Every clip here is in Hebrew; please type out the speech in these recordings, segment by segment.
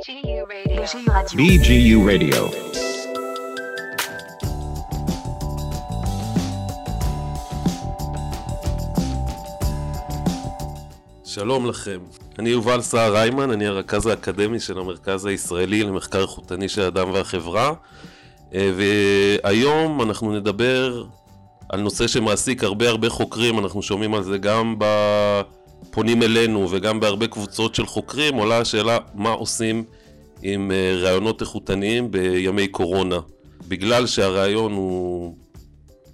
BGU Radio. שלום לכם, אני יובל סער ריימן, אני הרכז האקדמי של המרכז הישראלי למחקר איכותני של האדם והחברה אה, והיום אנחנו נדבר על נושא שמעסיק הרבה הרבה חוקרים, אנחנו שומעים על זה גם בפונים אלינו וגם בהרבה קבוצות של חוקרים, עולה השאלה מה עושים עם אה, רעיונות איכותניים בימי קורונה. בגלל שהרעיון הוא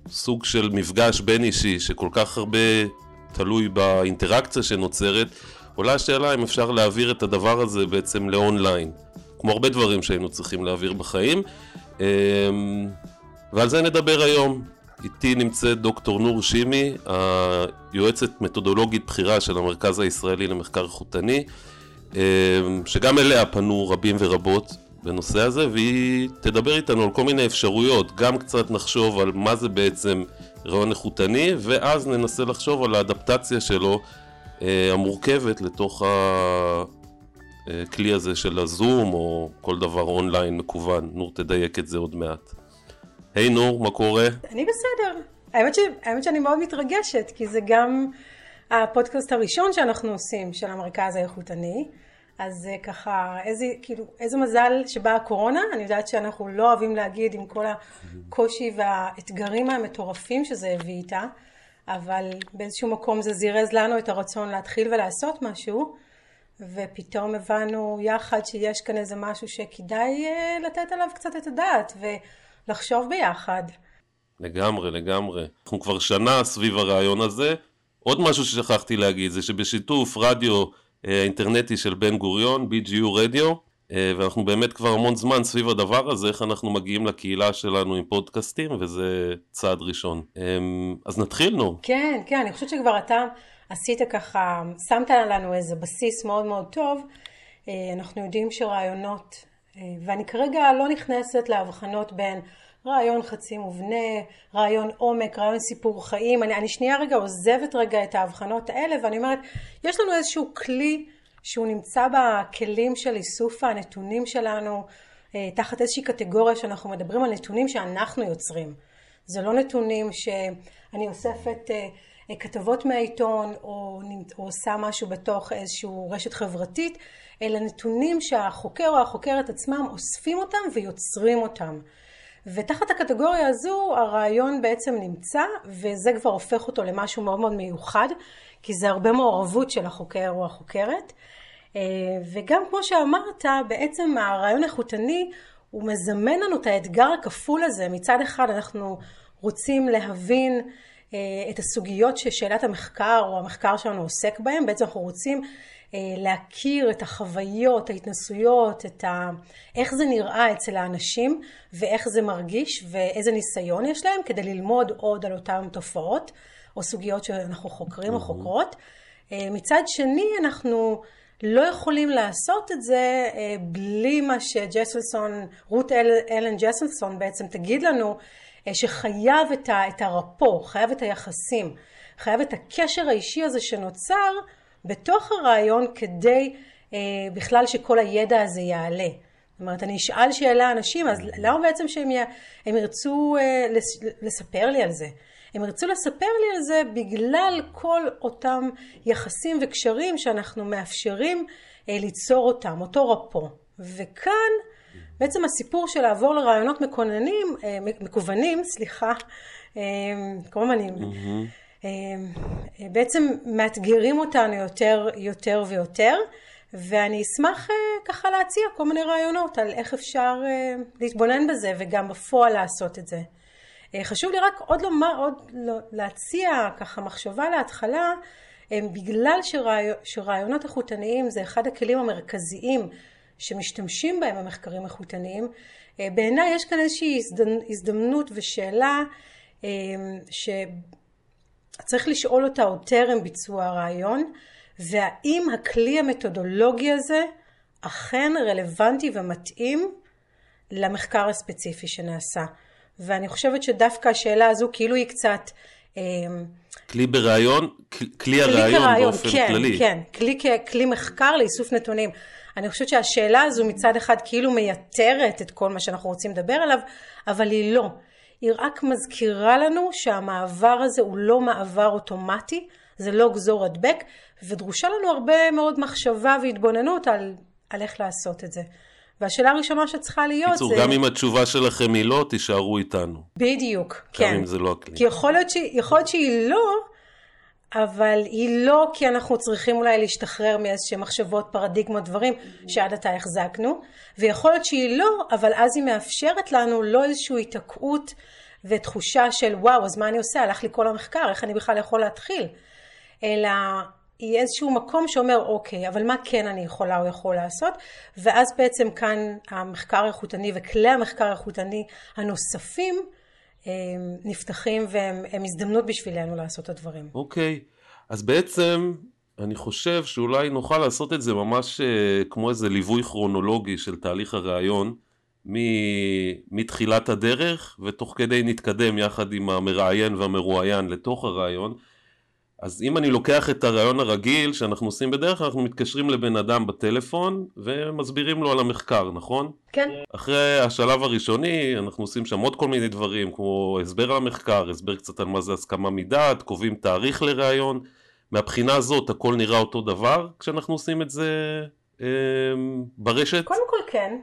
סוג של מפגש בין אישי שכל כך הרבה תלוי באינטראקציה שנוצרת, עולה השאלה אם אפשר להעביר את הדבר הזה בעצם לאונליין, כמו הרבה דברים שהיינו צריכים להעביר בחיים, אמ, ועל זה נדבר היום. איתי נמצאת דוקטור נור שימי, היועצת מתודולוגית בכירה של המרכז הישראלי למחקר איכותני, אמ, שגם אליה פנו רבים ורבות בנושא הזה, והיא תדבר איתנו על כל מיני אפשרויות, גם קצת נחשוב על מה זה בעצם רעיון איכותני, ואז ננסה לחשוב על האדפטציה שלו אה, המורכבת לתוך הכלי הזה של הזום, או כל דבר אונליין מקוון. נור תדייק את זה עוד מעט. היי hey, נור, מה קורה? אני בסדר. האמת, ש... האמת שאני מאוד מתרגשת, כי זה גם הפודקאסט הראשון שאנחנו עושים של המרכז האיכותני. אז ככה, איזה, כאילו, איזה מזל שבאה הקורונה, אני יודעת שאנחנו לא אוהבים להגיד עם כל הקושי והאתגרים המטורפים שזה הביא איתה, אבל באיזשהו מקום זה זירז לנו את הרצון להתחיל ולעשות משהו, ופתאום הבנו יחד שיש כאן איזה משהו שכדאי אה, לתת עליו קצת את הדעת ולחשוב ביחד. לגמרי, לגמרי. אנחנו כבר שנה סביב הרעיון הזה. עוד משהו ששכחתי להגיד זה שבשיתוף רדיו האינטרנטי של בן גוריון, BGU רדיו, ואנחנו באמת כבר המון זמן סביב הדבר הזה, איך אנחנו מגיעים לקהילה שלנו עם פודקאסטים, וזה צעד ראשון. אז נתחיל נו. כן, כן, אני חושבת שכבר אתה עשית ככה, שמת לנו איזה בסיס מאוד מאוד טוב. אנחנו יודעים שרעיונות, ואני כרגע לא נכנסת להבחנות בין רעיון חצי מובנה, רעיון עומק, רעיון סיפור חיים. אני, אני שנייה רגע עוזבת רגע את ההבחנות האלה ואני אומרת, יש לנו איזשהו כלי שהוא נמצא בכלים של איסוף הנתונים שלנו, אה, תחת איזושהי קטגוריה שאנחנו מדברים על נתונים שאנחנו יוצרים. זה לא נתונים שאני אוספת אה, אה, כתבות מהעיתון או, או עושה משהו בתוך איזושהי רשת חברתית, אלא נתונים שהחוקר או החוקרת עצמם אוספים אותם ויוצרים אותם. ותחת הקטגוריה הזו הרעיון בעצם נמצא וזה כבר הופך אותו למשהו מאוד מאוד מיוחד כי זה הרבה מעורבות של החוקר או החוקרת. וגם כמו שאמרת בעצם הרעיון איכותני הוא מזמן לנו את האתגר הכפול הזה. מצד אחד אנחנו רוצים להבין את הסוגיות ששאלת המחקר או המחקר שלנו עוסק בהם בעצם אנחנו רוצים להכיר את החוויות, ההתנסויות, את ה... איך זה נראה אצל האנשים ואיך זה מרגיש ואיזה ניסיון יש להם כדי ללמוד עוד על אותן תופעות או סוגיות שאנחנו חוקרים או חוקרות. מצד שני אנחנו לא יכולים לעשות את זה בלי מה שג'סלסון, רות אלן ג'סלסון בעצם תגיד לנו שחייב את הרפו, חייב את היחסים, חייב את הקשר האישי הזה שנוצר בתוך הרעיון כדי אה, בכלל שכל הידע הזה יעלה. זאת אומרת, אני אשאל שאלה אנשים, אז למה בעצם שהם י... הם ירצו אה, לס... לספר לי על זה? הם ירצו לספר לי על זה בגלל כל אותם יחסים וקשרים שאנחנו מאפשרים אה, ליצור אותם, אותו רפו. וכאן בעצם הסיפור של לעבור לרעיונות מקוננים, אה, מקוונים, סליחה, אה, כמובן אני... Mm-hmm. בעצם מאתגרים אותנו יותר, יותר ויותר, ואני אשמח ככה להציע כל מיני רעיונות על איך אפשר להתבונן בזה וגם בפועל לעשות את זה. חשוב לי רק עוד לומר, עוד להציע ככה מחשבה להתחלה, בגלל שרעי, שרעיונות איכותניים זה אחד הכלים המרכזיים שמשתמשים בהם במחקרים איכותניים, בעיניי יש כאן איזושהי הזדמנות ושאלה ש... צריך לשאול אותה עוד טרם ביצוע הרעיון, והאם הכלי המתודולוגי הזה אכן רלוונטי ומתאים למחקר הספציפי שנעשה. ואני חושבת שדווקא השאלה הזו כאילו היא קצת כלי בראיון, כלי הראיון באופן כן, כללי. כן, כלי ככלי מחקר לאיסוף נתונים. אני חושבת שהשאלה הזו מצד אחד כאילו מייתרת את כל מה שאנחנו רוצים לדבר עליו, אבל היא לא. היא רק מזכירה לנו שהמעבר הזה הוא לא מעבר אוטומטי, זה לא גזור הדבק, ודרושה לנו הרבה מאוד מחשבה והתבוננות על, על איך לעשות את זה. והשאלה הראשונה שצריכה להיות קיצור, זה... גם אם התשובה שלכם היא לא, תישארו איתנו. בדיוק, גם כן. אם זה לא הכלי. כי יכול להיות, ש... יכול להיות שהיא לא, אבל היא לא כי אנחנו צריכים אולי להשתחרר מאיזשהם מחשבות, פרדיגמות, דברים שעד עתה החזקנו, ויכול להיות שהיא לא, אבל אז היא מאפשרת לנו לא איזושהי היתקעות ותחושה של וואו, אז מה אני עושה? הלך לי כל המחקר, איך אני בכלל יכול להתחיל? אלא היא איזשהו מקום שאומר, אוקיי, אבל מה כן אני יכולה או יכול לעשות? ואז בעצם כאן המחקר האיכותני וכלי המחקר האיכותני הנוספים נפתחים והם הם הזדמנות בשבילנו לעשות את הדברים. אוקיי, אז בעצם אני חושב שאולי נוכל לעשות את זה ממש אה, כמו איזה ליווי כרונולוגי של תהליך הראיון מתחילת הדרך ותוך כדי נתקדם יחד עם המראיין והמרואיין לתוך הראיון. אז אם אני לוקח את הרעיון הרגיל שאנחנו עושים בדרך כלל, אנחנו מתקשרים לבן אדם בטלפון ומסבירים לו על המחקר, נכון? כן. אחרי השלב הראשוני אנחנו עושים שם עוד כל מיני דברים כמו הסבר על המחקר, הסבר קצת על מה זה הסכמה מדעת, קובעים תאריך לראיון. מהבחינה הזאת הכל נראה אותו דבר כשאנחנו עושים את זה אה, ברשת? קודם כל כן,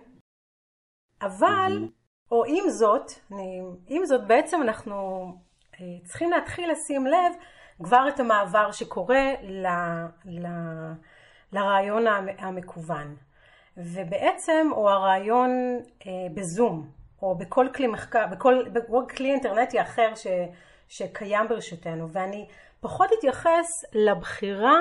אבל, או עם זאת, אני, עם זאת בעצם אנחנו אה, צריכים להתחיל לשים לב כבר את המעבר שקורה ל, ל, לרעיון המ- המקוון. ובעצם הוא הרעיון אה, בזום, או בכל כלי מחקר, בכל, בכל כלי אינטרנטי אחר ש, שקיים ברשותנו. ואני פחות אתייחס לבחירה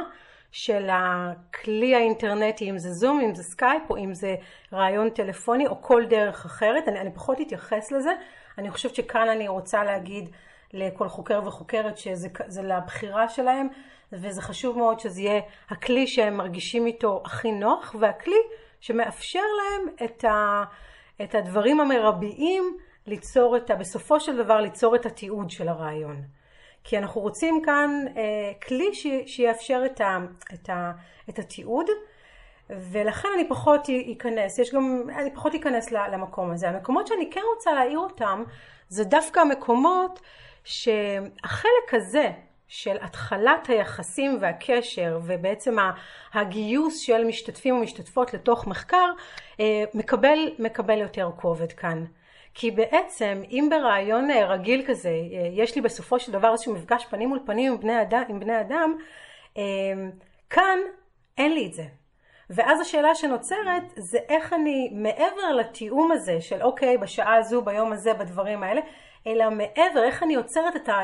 של הכלי האינטרנטי, אם זה זום, אם זה סקייפ, או אם זה ריאיון טלפוני, או כל דרך אחרת. אני, אני פחות אתייחס לזה. אני חושבת שכאן אני רוצה להגיד לכל חוקר וחוקרת שזה זה לבחירה שלהם, וזה חשוב מאוד שזה יהיה הכלי שהם מרגישים איתו הכי נוח, והכלי שמאפשר להם את, ה, את הדברים המרביים ליצור את ה... בסופו של דבר ליצור את התיעוד של הרעיון. כי אנחנו רוצים כאן אה, כלי ש, שיאפשר את, ה, את, ה, את התיעוד, ולכן אני פחות אכנס, יש גם, אני פחות אכנס למקום הזה. המקומות שאני כן רוצה להעיר אותם, זה דווקא המקומות שהחלק הזה של התחלת היחסים והקשר ובעצם הגיוס של משתתפים ומשתתפות לתוך מחקר מקבל, מקבל יותר כובד כאן. כי בעצם אם ברעיון רגיל כזה יש לי בסופו של דבר איזשהו מפגש פנים מול פנים עם בני אדם, עם בני אדם כאן אין לי את זה. ואז השאלה שנוצרת זה איך אני מעבר לתיאום הזה של אוקיי בשעה הזו ביום הזה בדברים האלה אלא מעבר, איך אני יוצרת את, ה,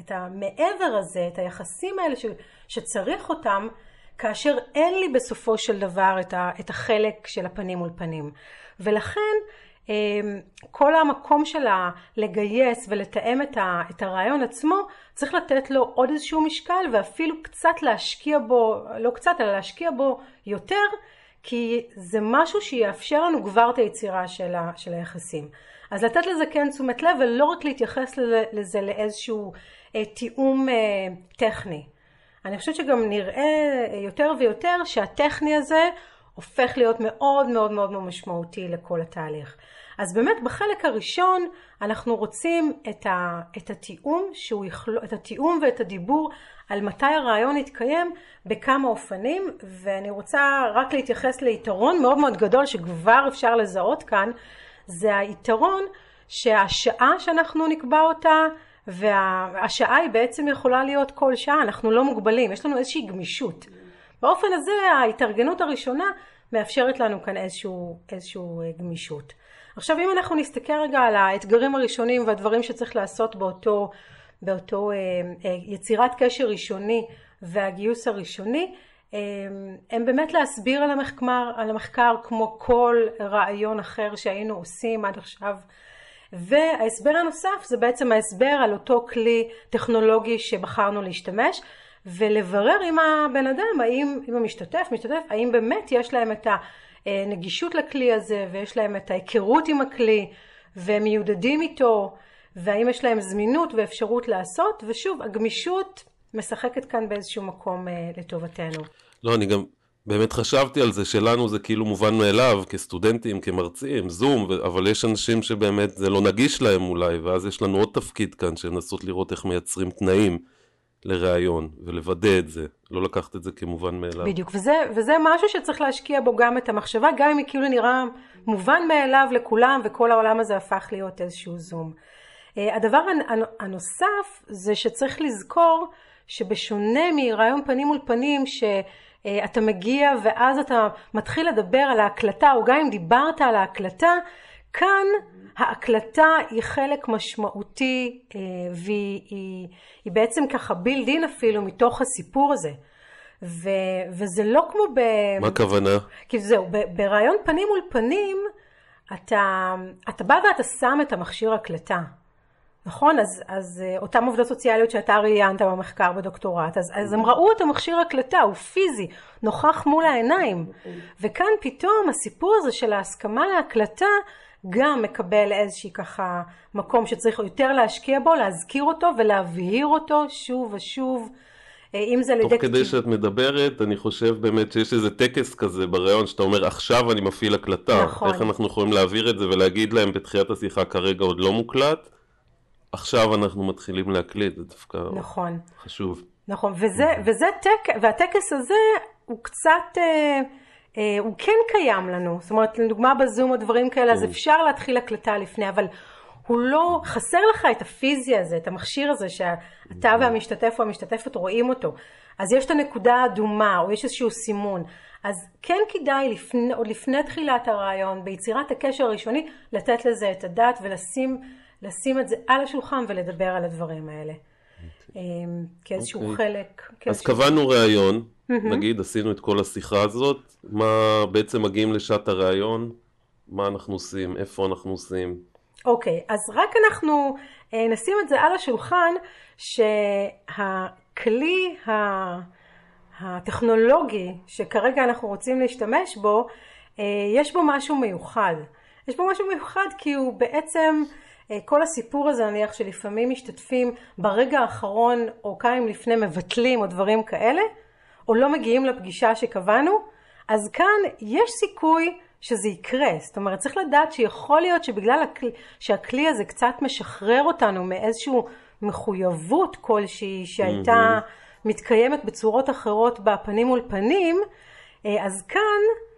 את המעבר הזה, את היחסים האלה ש, שצריך אותם, כאשר אין לי בסופו של דבר את, ה, את החלק של הפנים מול פנים. ולכן אמ, כל המקום של לגייס ולתאם את, ה, את הרעיון עצמו, צריך לתת לו עוד איזשהו משקל ואפילו קצת להשקיע בו, לא קצת, אלא להשקיע בו יותר, כי זה משהו שיאפשר לנו כבר את היצירה של, ה, של היחסים. אז לתת לזה כן תשומת לב ולא רק להתייחס לזה, לזה לאיזשהו אה, תיאום אה, טכני. אני חושבת שגם נראה יותר ויותר שהטכני הזה הופך להיות מאוד מאוד מאוד משמעותי לכל התהליך. אז באמת בחלק הראשון אנחנו רוצים את, ה, את התיאום, שהוא יכלו, את התיאום ואת הדיבור על מתי הרעיון יתקיים בכמה אופנים, ואני רוצה רק להתייחס ליתרון מאוד מאוד גדול שכבר אפשר לזהות כאן, זה היתרון שהשעה שאנחנו נקבע אותה והשעה היא בעצם יכולה להיות כל שעה, אנחנו לא מוגבלים, יש לנו איזושהי גמישות. באופן הזה ההתארגנות הראשונה מאפשרת לנו כאן איזשהו, איזשהו גמישות. עכשיו אם אנחנו נסתכל רגע על האתגרים הראשונים והדברים שצריך לעשות באותו, באותו אה, אה, יצירת קשר ראשוני והגיוס הראשוני, הם באמת להסביר על המחקר, על המחקר כמו כל רעיון אחר שהיינו עושים עד עכשיו. וההסבר הנוסף זה בעצם ההסבר על אותו כלי טכנולוגי שבחרנו להשתמש ולברר עם הבן אדם, האם, עם המשתתף, משתתף, האם באמת יש להם את הנגישות לכלי הזה ויש להם את ההיכרות עם הכלי והם מיודדים איתו והאם יש להם זמינות ואפשרות לעשות, ושוב, הגמישות משחקת כאן באיזשהו מקום אה, לטובתנו. לא, אני גם באמת חשבתי על זה, שלנו זה כאילו מובן מאליו, כסטודנטים, כמרצים, זום, אבל יש אנשים שבאמת זה לא נגיש להם אולי, ואז יש לנו עוד תפקיד כאן, של לנסות לראות איך מייצרים תנאים לראיון, ולוודא את זה, לא לקחת את זה כמובן מאליו. בדיוק, וזה, וזה משהו שצריך להשקיע בו גם את המחשבה, גם אם היא כאילו נראה מובן מאליו לכולם, וכל העולם הזה הפך להיות איזשהו זום. אה, הדבר הנוסף זה שצריך לזכור שבשונה מרעיון פנים מול פנים, שאתה מגיע ואז אתה מתחיל לדבר על ההקלטה, או גם אם דיברת על ההקלטה, כאן ההקלטה היא חלק משמעותי אה, והיא היא, היא בעצם ככה בילד אין אפילו מתוך הסיפור הזה. ו, וזה לא כמו ב... מה הכוונה? כי זהו, ברעיון פנים מול פנים, אתה, אתה בא ואתה שם את המכשיר הקלטה. נכון? אז, אז אה, אותן עובדות סוציאליות שאתה ראיינת במחקר בדוקטורט, אז, אז הם ראו את המכשיר הקלטה, הוא פיזי, נוכח מול העיניים. וכאן פתאום הסיפור הזה של ההסכמה להקלטה גם מקבל איזושהי ככה מקום שצריך יותר להשקיע בו, להזכיר אותו ולהבהיר אותו שוב ושוב. אה, אם זה לידי... תוך כדי שאת מדברת, אני חושב באמת שיש איזה טקס כזה בריאיון, שאתה אומר עכשיו אני מפעיל הקלטה. נכון. איך אנחנו יכולים להעביר את זה ולהגיד להם בתחילת השיחה כרגע עוד לא מוקלט, עכשיו אנחנו מתחילים להקליט, זה דווקא נכון. חשוב. נכון, וזה, וזה טק, והטקס הזה הוא קצת, אה, אה, הוא כן קיים לנו, זאת אומרת, לדוגמה בזום או דברים כאלה, אז אפשר להתחיל הקלטה לפני, אבל הוא לא, חסר לך את הפיזי הזה, את המכשיר הזה שאתה והמשתתף או המשתתפת רואים אותו. אז יש את הנקודה האדומה, או יש איזשהו סימון. אז כן כדאי לפני, עוד לפני תחילת הרעיון, ביצירת הקשר הראשוני, לתת לזה את הדעת ולשים לשים את זה על השולחן ולדבר על הדברים האלה. אמ, כאיזשהו okay. אוקיי. חלק. אז קבענו ראיון, mm-hmm. נגיד עשינו את כל השיחה הזאת, מה בעצם מגיעים לשעת הראיון, מה אנחנו עושים, איפה אנחנו עושים. אוקיי, okay, אז רק אנחנו אה, נשים את זה על השולחן, שהכלי הטכנולוגי שכרגע אנחנו רוצים להשתמש בו, אה, יש בו משהו מיוחד. יש בו משהו מיוחד כי הוא בעצם כל הסיפור הזה נניח שלפעמים משתתפים ברגע האחרון או כמה ימים לפני מבטלים או דברים כאלה, או לא מגיעים לפגישה שקבענו, אז כאן יש סיכוי שזה יקרה. זאת אומרת, צריך לדעת שיכול להיות שבגלל הכלי, שהכלי הזה קצת משחרר אותנו מאיזושהי מחויבות כלשהי שהייתה mm-hmm. מתקיימת בצורות אחרות בפנים מול פנים, אה, אז כאן אה,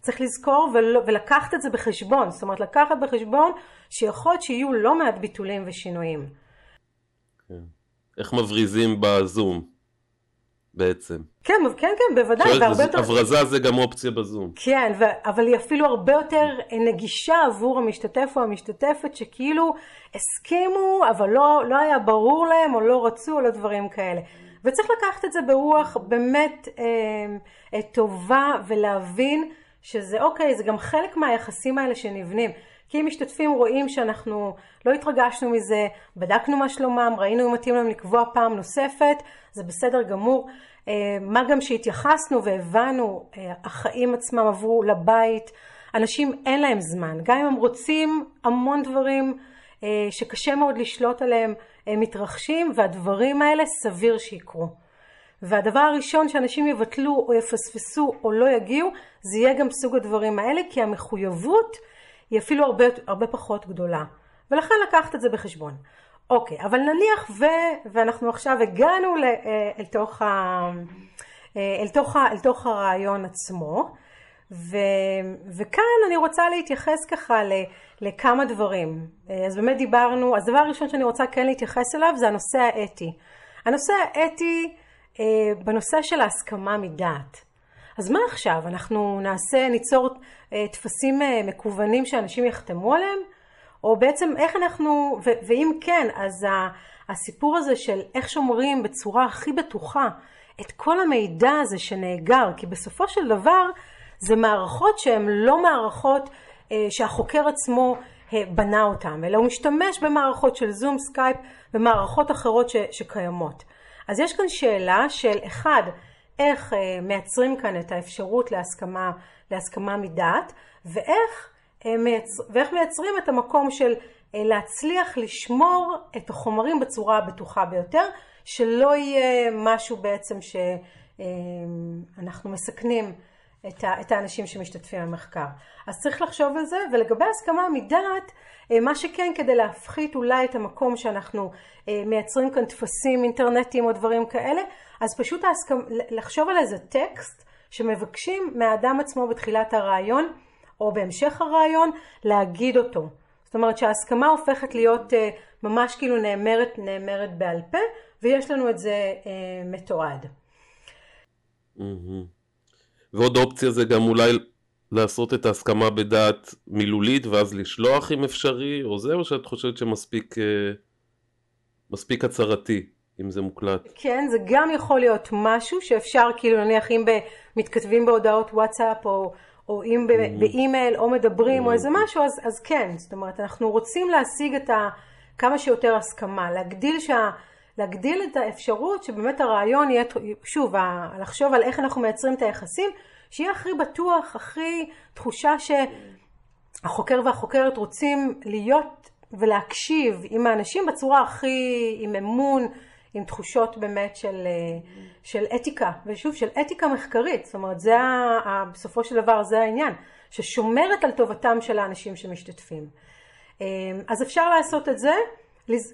צריך לזכור ולקחת את זה בחשבון, זאת אומרת לקחת בחשבון שיכול להיות שיהיו לא מעט ביטולים ושינויים. כן. איך מבריזים בזום בעצם? כן, כן, כן, בוודאי, והרבה יותר... הברזה זה גם אופציה בזום. כן, ו... אבל היא אפילו הרבה יותר נגישה עבור המשתתף או המשתתפת שכאילו הסכימו, אבל לא, לא היה ברור להם או לא רצו או לא דברים כאלה. וצריך לקחת את זה ברוח באמת אה, אה, טובה ולהבין שזה אוקיי, זה גם חלק מהיחסים האלה שנבנים. כי אם משתתפים רואים שאנחנו לא התרגשנו מזה, בדקנו מה שלומם, ראינו אם מתאים להם לקבוע פעם נוספת, זה בסדר גמור. אה, מה גם שהתייחסנו והבנו, אה, החיים עצמם עברו לבית, אנשים אין להם זמן, גם אם הם רוצים המון דברים אה, שקשה מאוד לשלוט עליהם, הם מתרחשים והדברים האלה סביר שיקרו. והדבר הראשון שאנשים יבטלו או יפספסו או לא יגיעו, זה יהיה גם סוג הדברים האלה, כי המחויבות היא אפילו הרבה, הרבה פחות גדולה. ולכן לקחת את זה בחשבון. אוקיי, אבל נניח ו, ואנחנו עכשיו הגענו ל, אה, אל, תוך ה, אה, אל, תוך ה, אל תוך הרעיון עצמו, ו, וכאן אני רוצה להתייחס ככה ל, לכמה דברים. אה, אז באמת דיברנו, אז הדבר הראשון שאני רוצה כן להתייחס אליו זה הנושא האתי. הנושא האתי בנושא של ההסכמה מדעת. אז מה עכשיו? אנחנו נעשה, ניצור אה, טפסים אה, מקוונים שאנשים יחתמו עליהם? או בעצם איך אנחנו, ו- ואם כן, אז הסיפור הזה של איך שומרים בצורה הכי בטוחה את כל המידע הזה שנאגר, כי בסופו של דבר זה מערכות שהן לא מערכות אה, שהחוקר עצמו בנה אותן, אלא הוא משתמש במערכות של זום, סקייפ ומערכות אחרות ש- שקיימות. אז יש כאן שאלה של אחד, איך אה, מייצרים כאן את האפשרות להסכמה, להסכמה מדעת, ואיך, אה, ואיך מייצרים את המקום של להצליח לשמור את החומרים בצורה הבטוחה ביותר, שלא יהיה משהו בעצם שאנחנו מסכנים את האנשים שמשתתפים במחקר. אז צריך לחשוב על זה, ולגבי הסכמה מדעת, מה שכן כדי להפחית אולי את המקום שאנחנו מייצרים כאן טפסים אינטרנטיים או דברים כאלה, אז פשוט ההסכמה, לחשוב על איזה טקסט שמבקשים מהאדם עצמו בתחילת הרעיון או בהמשך הרעיון להגיד אותו. זאת אומרת שההסכמה הופכת להיות ממש כאילו נאמרת, נאמרת בעל פה, ויש לנו את זה מתועד. ועוד אופציה זה גם אולי לעשות את ההסכמה בדעת מילולית ואז לשלוח אם אפשרי, או זה, או שאת חושבת שמספיק מספיק הצהרתי? אם זה מוקלט. כן, זה גם יכול להיות משהו שאפשר, כאילו נניח אם מתכתבים בהודעות וואטסאפ או, או אם mm-hmm. באימייל או מדברים mm-hmm. או איזה משהו, אז, אז כן, זאת אומרת, אנחנו רוצים להשיג את ה, כמה שיותר הסכמה, להגדיל, שה, להגדיל את האפשרות שבאמת הרעיון יהיה, שוב, לחשוב על איך אנחנו מייצרים את היחסים, שיהיה הכי בטוח, הכי תחושה שהחוקר והחוקרת רוצים להיות ולהקשיב עם האנשים בצורה הכי, עם אמון, עם תחושות באמת של, של אתיקה, ושוב, של אתיקה מחקרית, זאת אומרת, זה בסופו של דבר זה העניין, ששומרת על טובתם של האנשים שמשתתפים. אז אפשר לעשות את זה,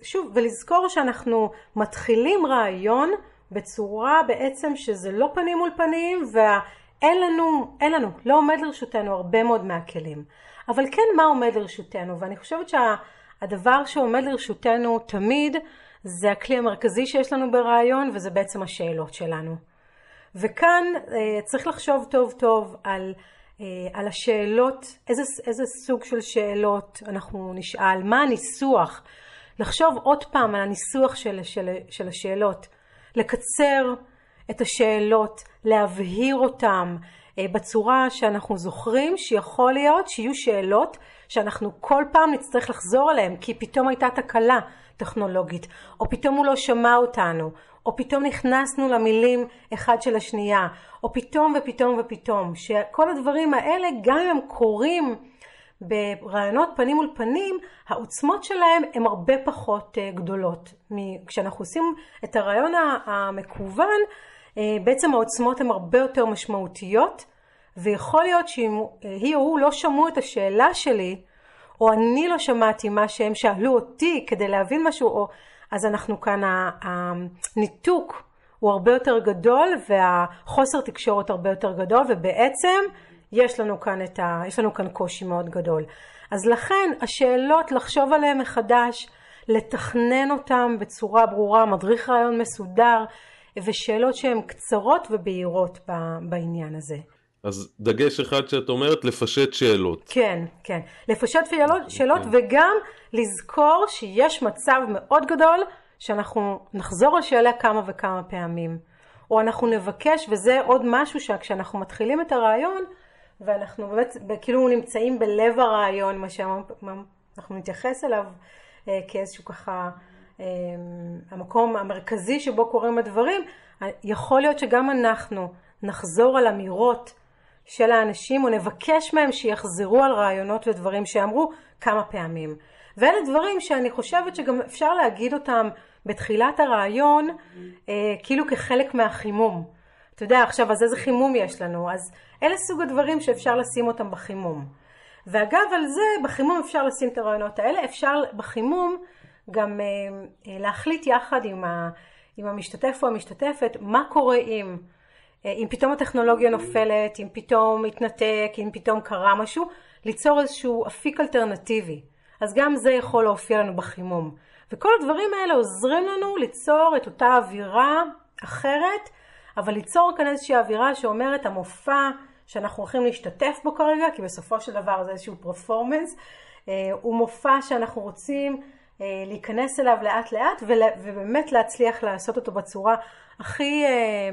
שוב, ולזכור שאנחנו מתחילים רעיון בצורה בעצם שזה לא פנים מול פנים, ואין לנו, אין לנו, לא עומד לרשותנו הרבה מאוד מהכלים. אבל כן, מה עומד לרשותנו? ואני חושבת שהדבר שעומד לרשותנו תמיד, זה הכלי המרכזי שיש לנו ברעיון וזה בעצם השאלות שלנו. וכאן אה, צריך לחשוב טוב טוב על, אה, על השאלות, איזה, איזה סוג של שאלות אנחנו נשאל, מה הניסוח, לחשוב עוד פעם על הניסוח של, של, של השאלות, לקצר את השאלות, להבהיר אותן אה, בצורה שאנחנו זוכרים שיכול להיות שיהיו שאלות שאנחנו כל פעם נצטרך לחזור עליהן כי פתאום הייתה תקלה. טכנולוגית, או פתאום הוא לא שמע אותנו, או פתאום נכנסנו למילים אחד של השנייה, או פתאום ופתאום ופתאום, שכל הדברים האלה, גם אם הם קורים ברעיונות פנים מול פנים, העוצמות שלהם הן הרבה פחות אה, גדולות. כשאנחנו עושים את הרעיון המקוון, אה, בעצם העוצמות הן הרבה יותר משמעותיות, ויכול להיות שאם אה, היא או הוא לא שמעו את השאלה שלי, או אני לא שמעתי מה שהם שאלו אותי כדי להבין משהו, או... אז אנחנו כאן, הניתוק הוא הרבה יותר גדול והחוסר תקשורת הרבה יותר גדול, ובעצם יש לנו כאן, את ה... יש לנו כאן קושי מאוד גדול. אז לכן השאלות, לחשוב עליהן מחדש, לתכנן אותן בצורה ברורה, מדריך רעיון מסודר, ושאלות שהן קצרות ובהירות בעניין הזה. אז דגש אחד שאת אומרת, לפשט שאלות. כן, כן. לפשט שאלות, שאלות כן. וגם לזכור שיש מצב מאוד גדול שאנחנו נחזור על שאלה כמה וכמה פעמים. או אנחנו נבקש, וזה עוד משהו שכשאנחנו מתחילים את הרעיון, ואנחנו באמת כאילו נמצאים בלב הרעיון, מה שאנחנו נתייחס אליו אה, כאיזשהו ככה אה, המקום המרכזי שבו קורים הדברים, יכול להיות שגם אנחנו נחזור על אמירות של האנשים, או נבקש מהם שיחזרו על רעיונות ודברים שאמרו כמה פעמים. ואלה דברים שאני חושבת שגם אפשר להגיד אותם בתחילת הרעיון, אה, כאילו כחלק מהחימום. אתה יודע, עכשיו, אז איזה חימום יש לנו? אז אלה סוג הדברים שאפשר לשים אותם בחימום. ואגב, על זה, בחימום אפשר לשים את הרעיונות האלה, אפשר בחימום גם אה, אה, להחליט יחד עם, ה, עם המשתתף או המשתתפת, מה קורה אם... אה, אם פתאום הטכנולוגיה נופלת, אם פתאום מתנתק, אם פתאום קרה משהו, ליצור איזשהו אפיק אלטרנטיבי. אז גם זה יכול להופיע לנו בחימום. וכל הדברים האלה עוזרים לנו ליצור את אותה אווירה אחרת, אבל ליצור כאן איזושהי אווירה שאומרת המופע שאנחנו הולכים להשתתף בו כרגע, כי בסופו של דבר זה איזשהו פרפורמנס, אה, הוא מופע שאנחנו רוצים אה, להיכנס אליו לאט לאט ובאמת להצליח לעשות אותו בצורה הכי אה,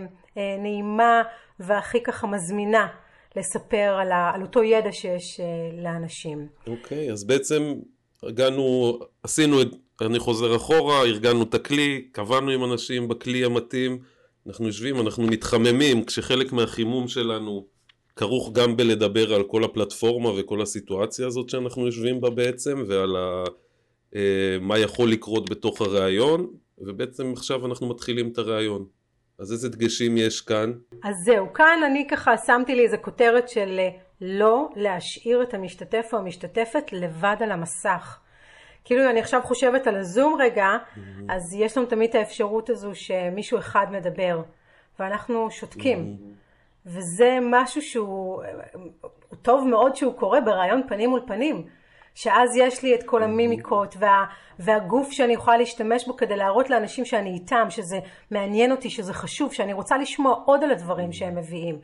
נעימה והכי ככה מזמינה לספר על, ה, על אותו ידע שיש לאנשים. אוקיי, okay, אז בעצם הגענו, עשינו, את, אני חוזר אחורה, ארגנו את הכלי, קבענו עם אנשים בכלי המתאים, אנחנו יושבים, אנחנו מתחממים, כשחלק מהחימום שלנו כרוך גם בלדבר על כל הפלטפורמה וכל הסיטואציה הזאת שאנחנו יושבים בה בעצם, ועל אה, מה יכול לקרות בתוך הראיון, ובעצם עכשיו אנחנו מתחילים את הראיון. אז איזה דגשים יש כאן? אז זהו, כאן אני ככה שמתי לי איזה כותרת של אה, לא להשאיר את המשתתף או המשתתפת לבד על המסך. כאילו אני עכשיו חושבת על הזום רגע, mm-hmm. אז יש לנו תמיד את האפשרות הזו שמישהו אחד מדבר, ואנחנו שותקים. Mm-hmm. וזה משהו שהוא טוב מאוד שהוא קורה ברעיון פנים מול פנים. שאז יש לי את כל המימיקות וה, והגוף שאני יכולה להשתמש בו כדי להראות לאנשים שאני איתם, שזה מעניין אותי, שזה חשוב, שאני רוצה לשמוע עוד על הדברים שהם מביאים.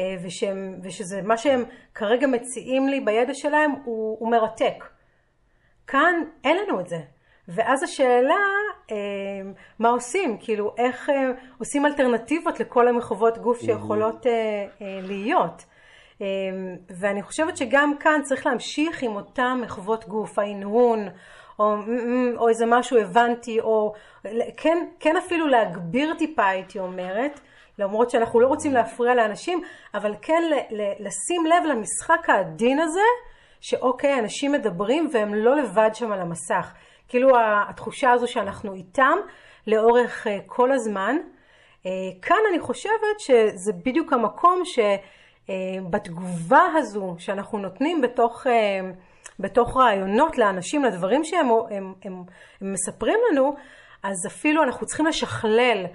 אה, ושהם, ושזה מה שהם כרגע מציעים לי בידע שלהם הוא, הוא מרתק. כאן אין לנו את זה. ואז השאלה, אה, מה עושים? כאילו, איך אה, עושים אלטרנטיבות לכל המחוות גוף שיכולות להיות? ואני חושבת שגם כאן צריך להמשיך עם אותם מחוות גוף, ההנהון, או, או איזה משהו הבנתי, או כן, כן אפילו להגביר טיפה הייתי אומרת, למרות שאנחנו לא רוצים להפריע לאנשים, אבל כן ל- ל- לשים לב למשחק העדין הזה, שאוקיי, אנשים מדברים והם לא לבד שם על המסך. כאילו התחושה הזו שאנחנו איתם לאורך אה, כל הזמן. אה, כאן אני חושבת שזה בדיוק המקום שבתגובה אה, הזו שאנחנו נותנים בתוך, בתוך רעיונות לאנשים, לדברים שהם הם, הם, הם מספרים לנו, אז אפילו אנחנו צריכים לשכלל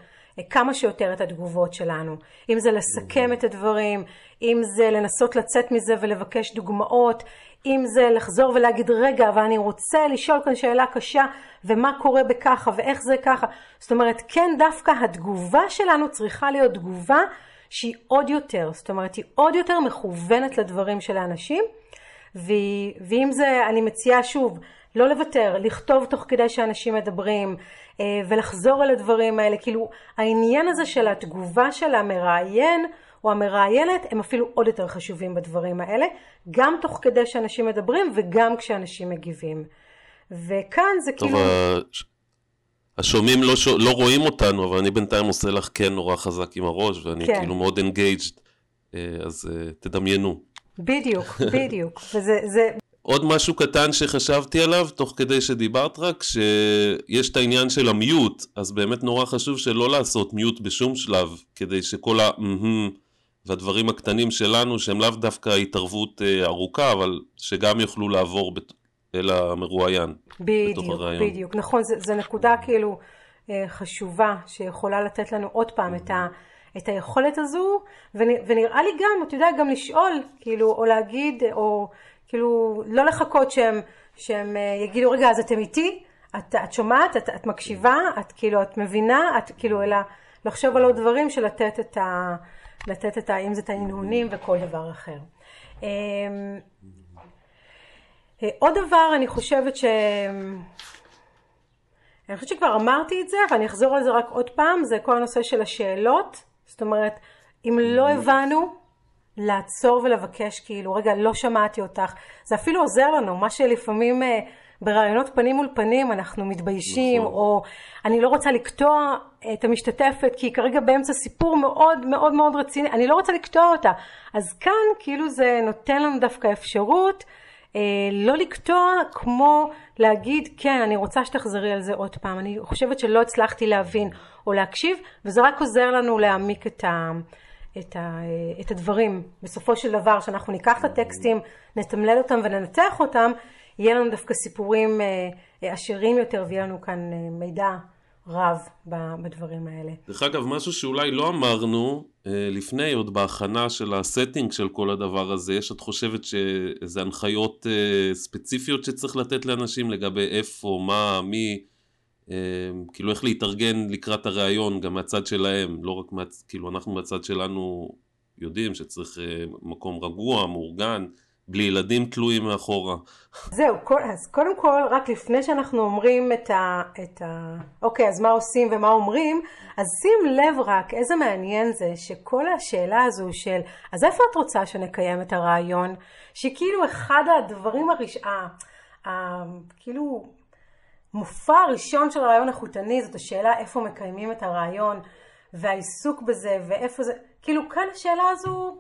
כמה שיותר את התגובות שלנו. אם זה לסכם את הדברים, אם זה לנסות לצאת מזה ולבקש דוגמאות, אם זה לחזור ולהגיד רגע אבל אני רוצה לשאול כאן שאלה קשה ומה קורה בככה ואיך זה ככה. זאת אומרת כן דווקא התגובה שלנו צריכה להיות תגובה שהיא עוד יותר, זאת אומרת היא עוד יותר מכוונת לדברים של האנשים ועם זה אני מציעה שוב לא לוותר, לכתוב תוך כדי שאנשים מדברים אה, ולחזור על הדברים האלה, כאילו העניין הזה של התגובה של המראיין או המראיינת הם אפילו עוד יותר חשובים בדברים האלה, גם תוך כדי שאנשים מדברים וגם כשאנשים מגיבים. וכאן זה טוב, כאילו... השומעים לא, ש... לא רואים אותנו, אבל אני בינתיים עושה לך כן נורא חזק עם הראש, ואני כן. כאילו מאוד engaged, אה, אז אה, תדמיינו. בדיוק, בדיוק. וזה, זה, עוד משהו קטן שחשבתי עליו, תוך כדי שדיברת רק, שיש את העניין של המיוט, אז באמת נורא חשוב שלא לעשות מיוט בשום שלב, כדי שכל ה... והדברים הקטנים שלנו, שהם לאו דווקא התערבות אה, ארוכה, אבל שגם יוכלו לעבור בת... אל המרואיין. בדיוק, בדיוק, נכון, זו נקודה כאילו אה, חשובה, שיכולה לתת לנו עוד פעם את ה... את היכולת הזו, ונראה לי גם, אתה יודע, גם לשאול, כאילו, או להגיד, או כאילו, לא לחכות שהם, שהם אה, יגידו, רגע, אז אתם איתי? את, את שומעת? את, את מקשיבה? את כאילו, את מבינה? את כאילו, אלא לחשוב על עוד דברים של לתת את ה... לתת את ה... אם זה את ההנהונים וכל דבר אחר. אמ, אה, עוד דבר, אני חושבת ש... אני חושבת שכבר אמרתי את זה, ואני אחזור על זה רק עוד פעם, זה כל הנושא של השאלות. זאת אומרת, אם לא הבנו, לעצור ולבקש כאילו, רגע, לא שמעתי אותך. זה אפילו עוזר לנו, מה שלפעמים אה, ברעיונות פנים מול פנים אנחנו מתביישים, נכון. או אני לא רוצה לקטוע את המשתתפת, כי היא כרגע באמצע סיפור מאוד מאוד מאוד רציני, אני לא רוצה לקטוע אותה. אז כאן כאילו זה נותן לנו דווקא אפשרות אה, לא לקטוע כמו להגיד, כן, אני רוצה שתחזרי על זה עוד פעם. אני חושבת שלא הצלחתי להבין או להקשיב, וזה רק עוזר לנו להעמיק את ה... את, ה, את הדברים. בסופו של דבר, שאנחנו ניקח את הטקסטים, נתמלל אותם וננתח אותם, יהיה לנו דווקא סיפורים אה, עשירים יותר ויהיה לנו כאן אה, מידע רב בדברים האלה. דרך אגב, משהו שאולי לא אמרנו אה, לפני, עוד בהכנה של הסטינג של כל הדבר הזה, יש את חושבת שאיזה הנחיות ספציפיות שצריך לתת לאנשים לגבי איפה, מה, מי, כאילו איך להתארגן לקראת הראיון גם מהצד שלהם, לא רק מה... כאילו אנחנו מהצד שלנו יודעים שצריך אה, מקום רגוע, מאורגן, בלי ילדים תלויים מאחורה. זהו, אז קודם כל, רק לפני שאנחנו אומרים את ה... את ה... אוקיי, אז מה עושים ומה אומרים, אז שים לב רק איזה מעניין זה שכל השאלה הזו של אז איפה את רוצה שנקיים את הרעיון, שכאילו אחד הדברים הראש... כאילו המופע הראשון של הרעיון איכותני זאת השאלה איפה מקיימים את הרעיון והעיסוק בזה ואיפה זה, כאילו כאן השאלה הזו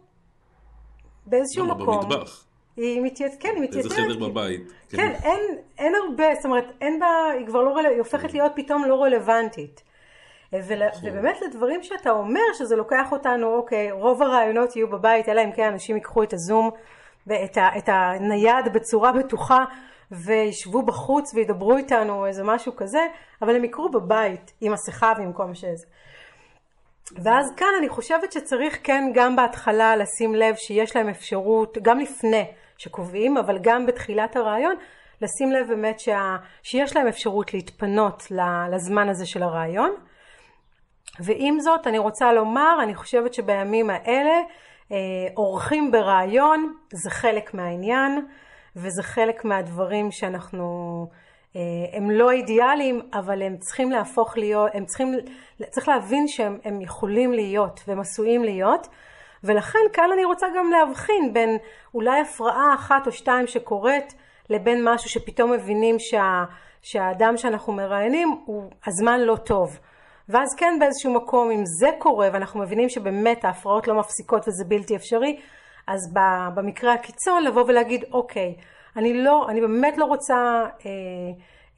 באיזשהו מקום. במטבח. היא מתייצבת, כן, היא מתייצבת. איזה חדר בבית. כן, כן אין, אין הרבה, זאת אומרת, אין בה, היא כבר לא, היא הופכת להיות פתאום לא רלוונטית. ול, נכון. ובאמת לדברים שאתה אומר, שזה לוקח אותנו, אוקיי, רוב הרעיונות יהיו בבית, אלא אם כן אנשים ייקחו את הזום ואת ה, את הנייד בצורה בטוחה וישבו בחוץ וידברו איתנו איזה משהו כזה, אבל הם יקרו בבית עם מסכה ועם כל מה שזה. ואז כאן אני חושבת שצריך כן גם בהתחלה לשים לב שיש להם אפשרות, גם לפני שקובעים, אבל גם בתחילת הרעיון, לשים לב באמת שה, שיש להם אפשרות להתפנות לזמן הזה של הרעיון. ועם זאת אני רוצה לומר, אני חושבת שבימים האלה אה, אורחים ברעיון זה חלק מהעניין וזה חלק מהדברים שאנחנו, אה, הם לא אידיאליים אבל הם צריכים להפוך להיות, הם צריכים, צריך להבין שהם יכולים להיות והם עשויים להיות ולכן כאן אני רוצה גם להבחין בין אולי הפרעה אחת או שתיים שקורית לבין משהו שפתאום מבינים שה, שהאדם שאנחנו מראיינים הוא הזמן לא טוב. ואז כן באיזשהו מקום אם זה קורה ואנחנו מבינים שבאמת ההפרעות לא מפסיקות וזה בלתי אפשרי אז במקרה הקיצון לבוא ולהגיד אוקיי אני לא אני באמת לא רוצה אה,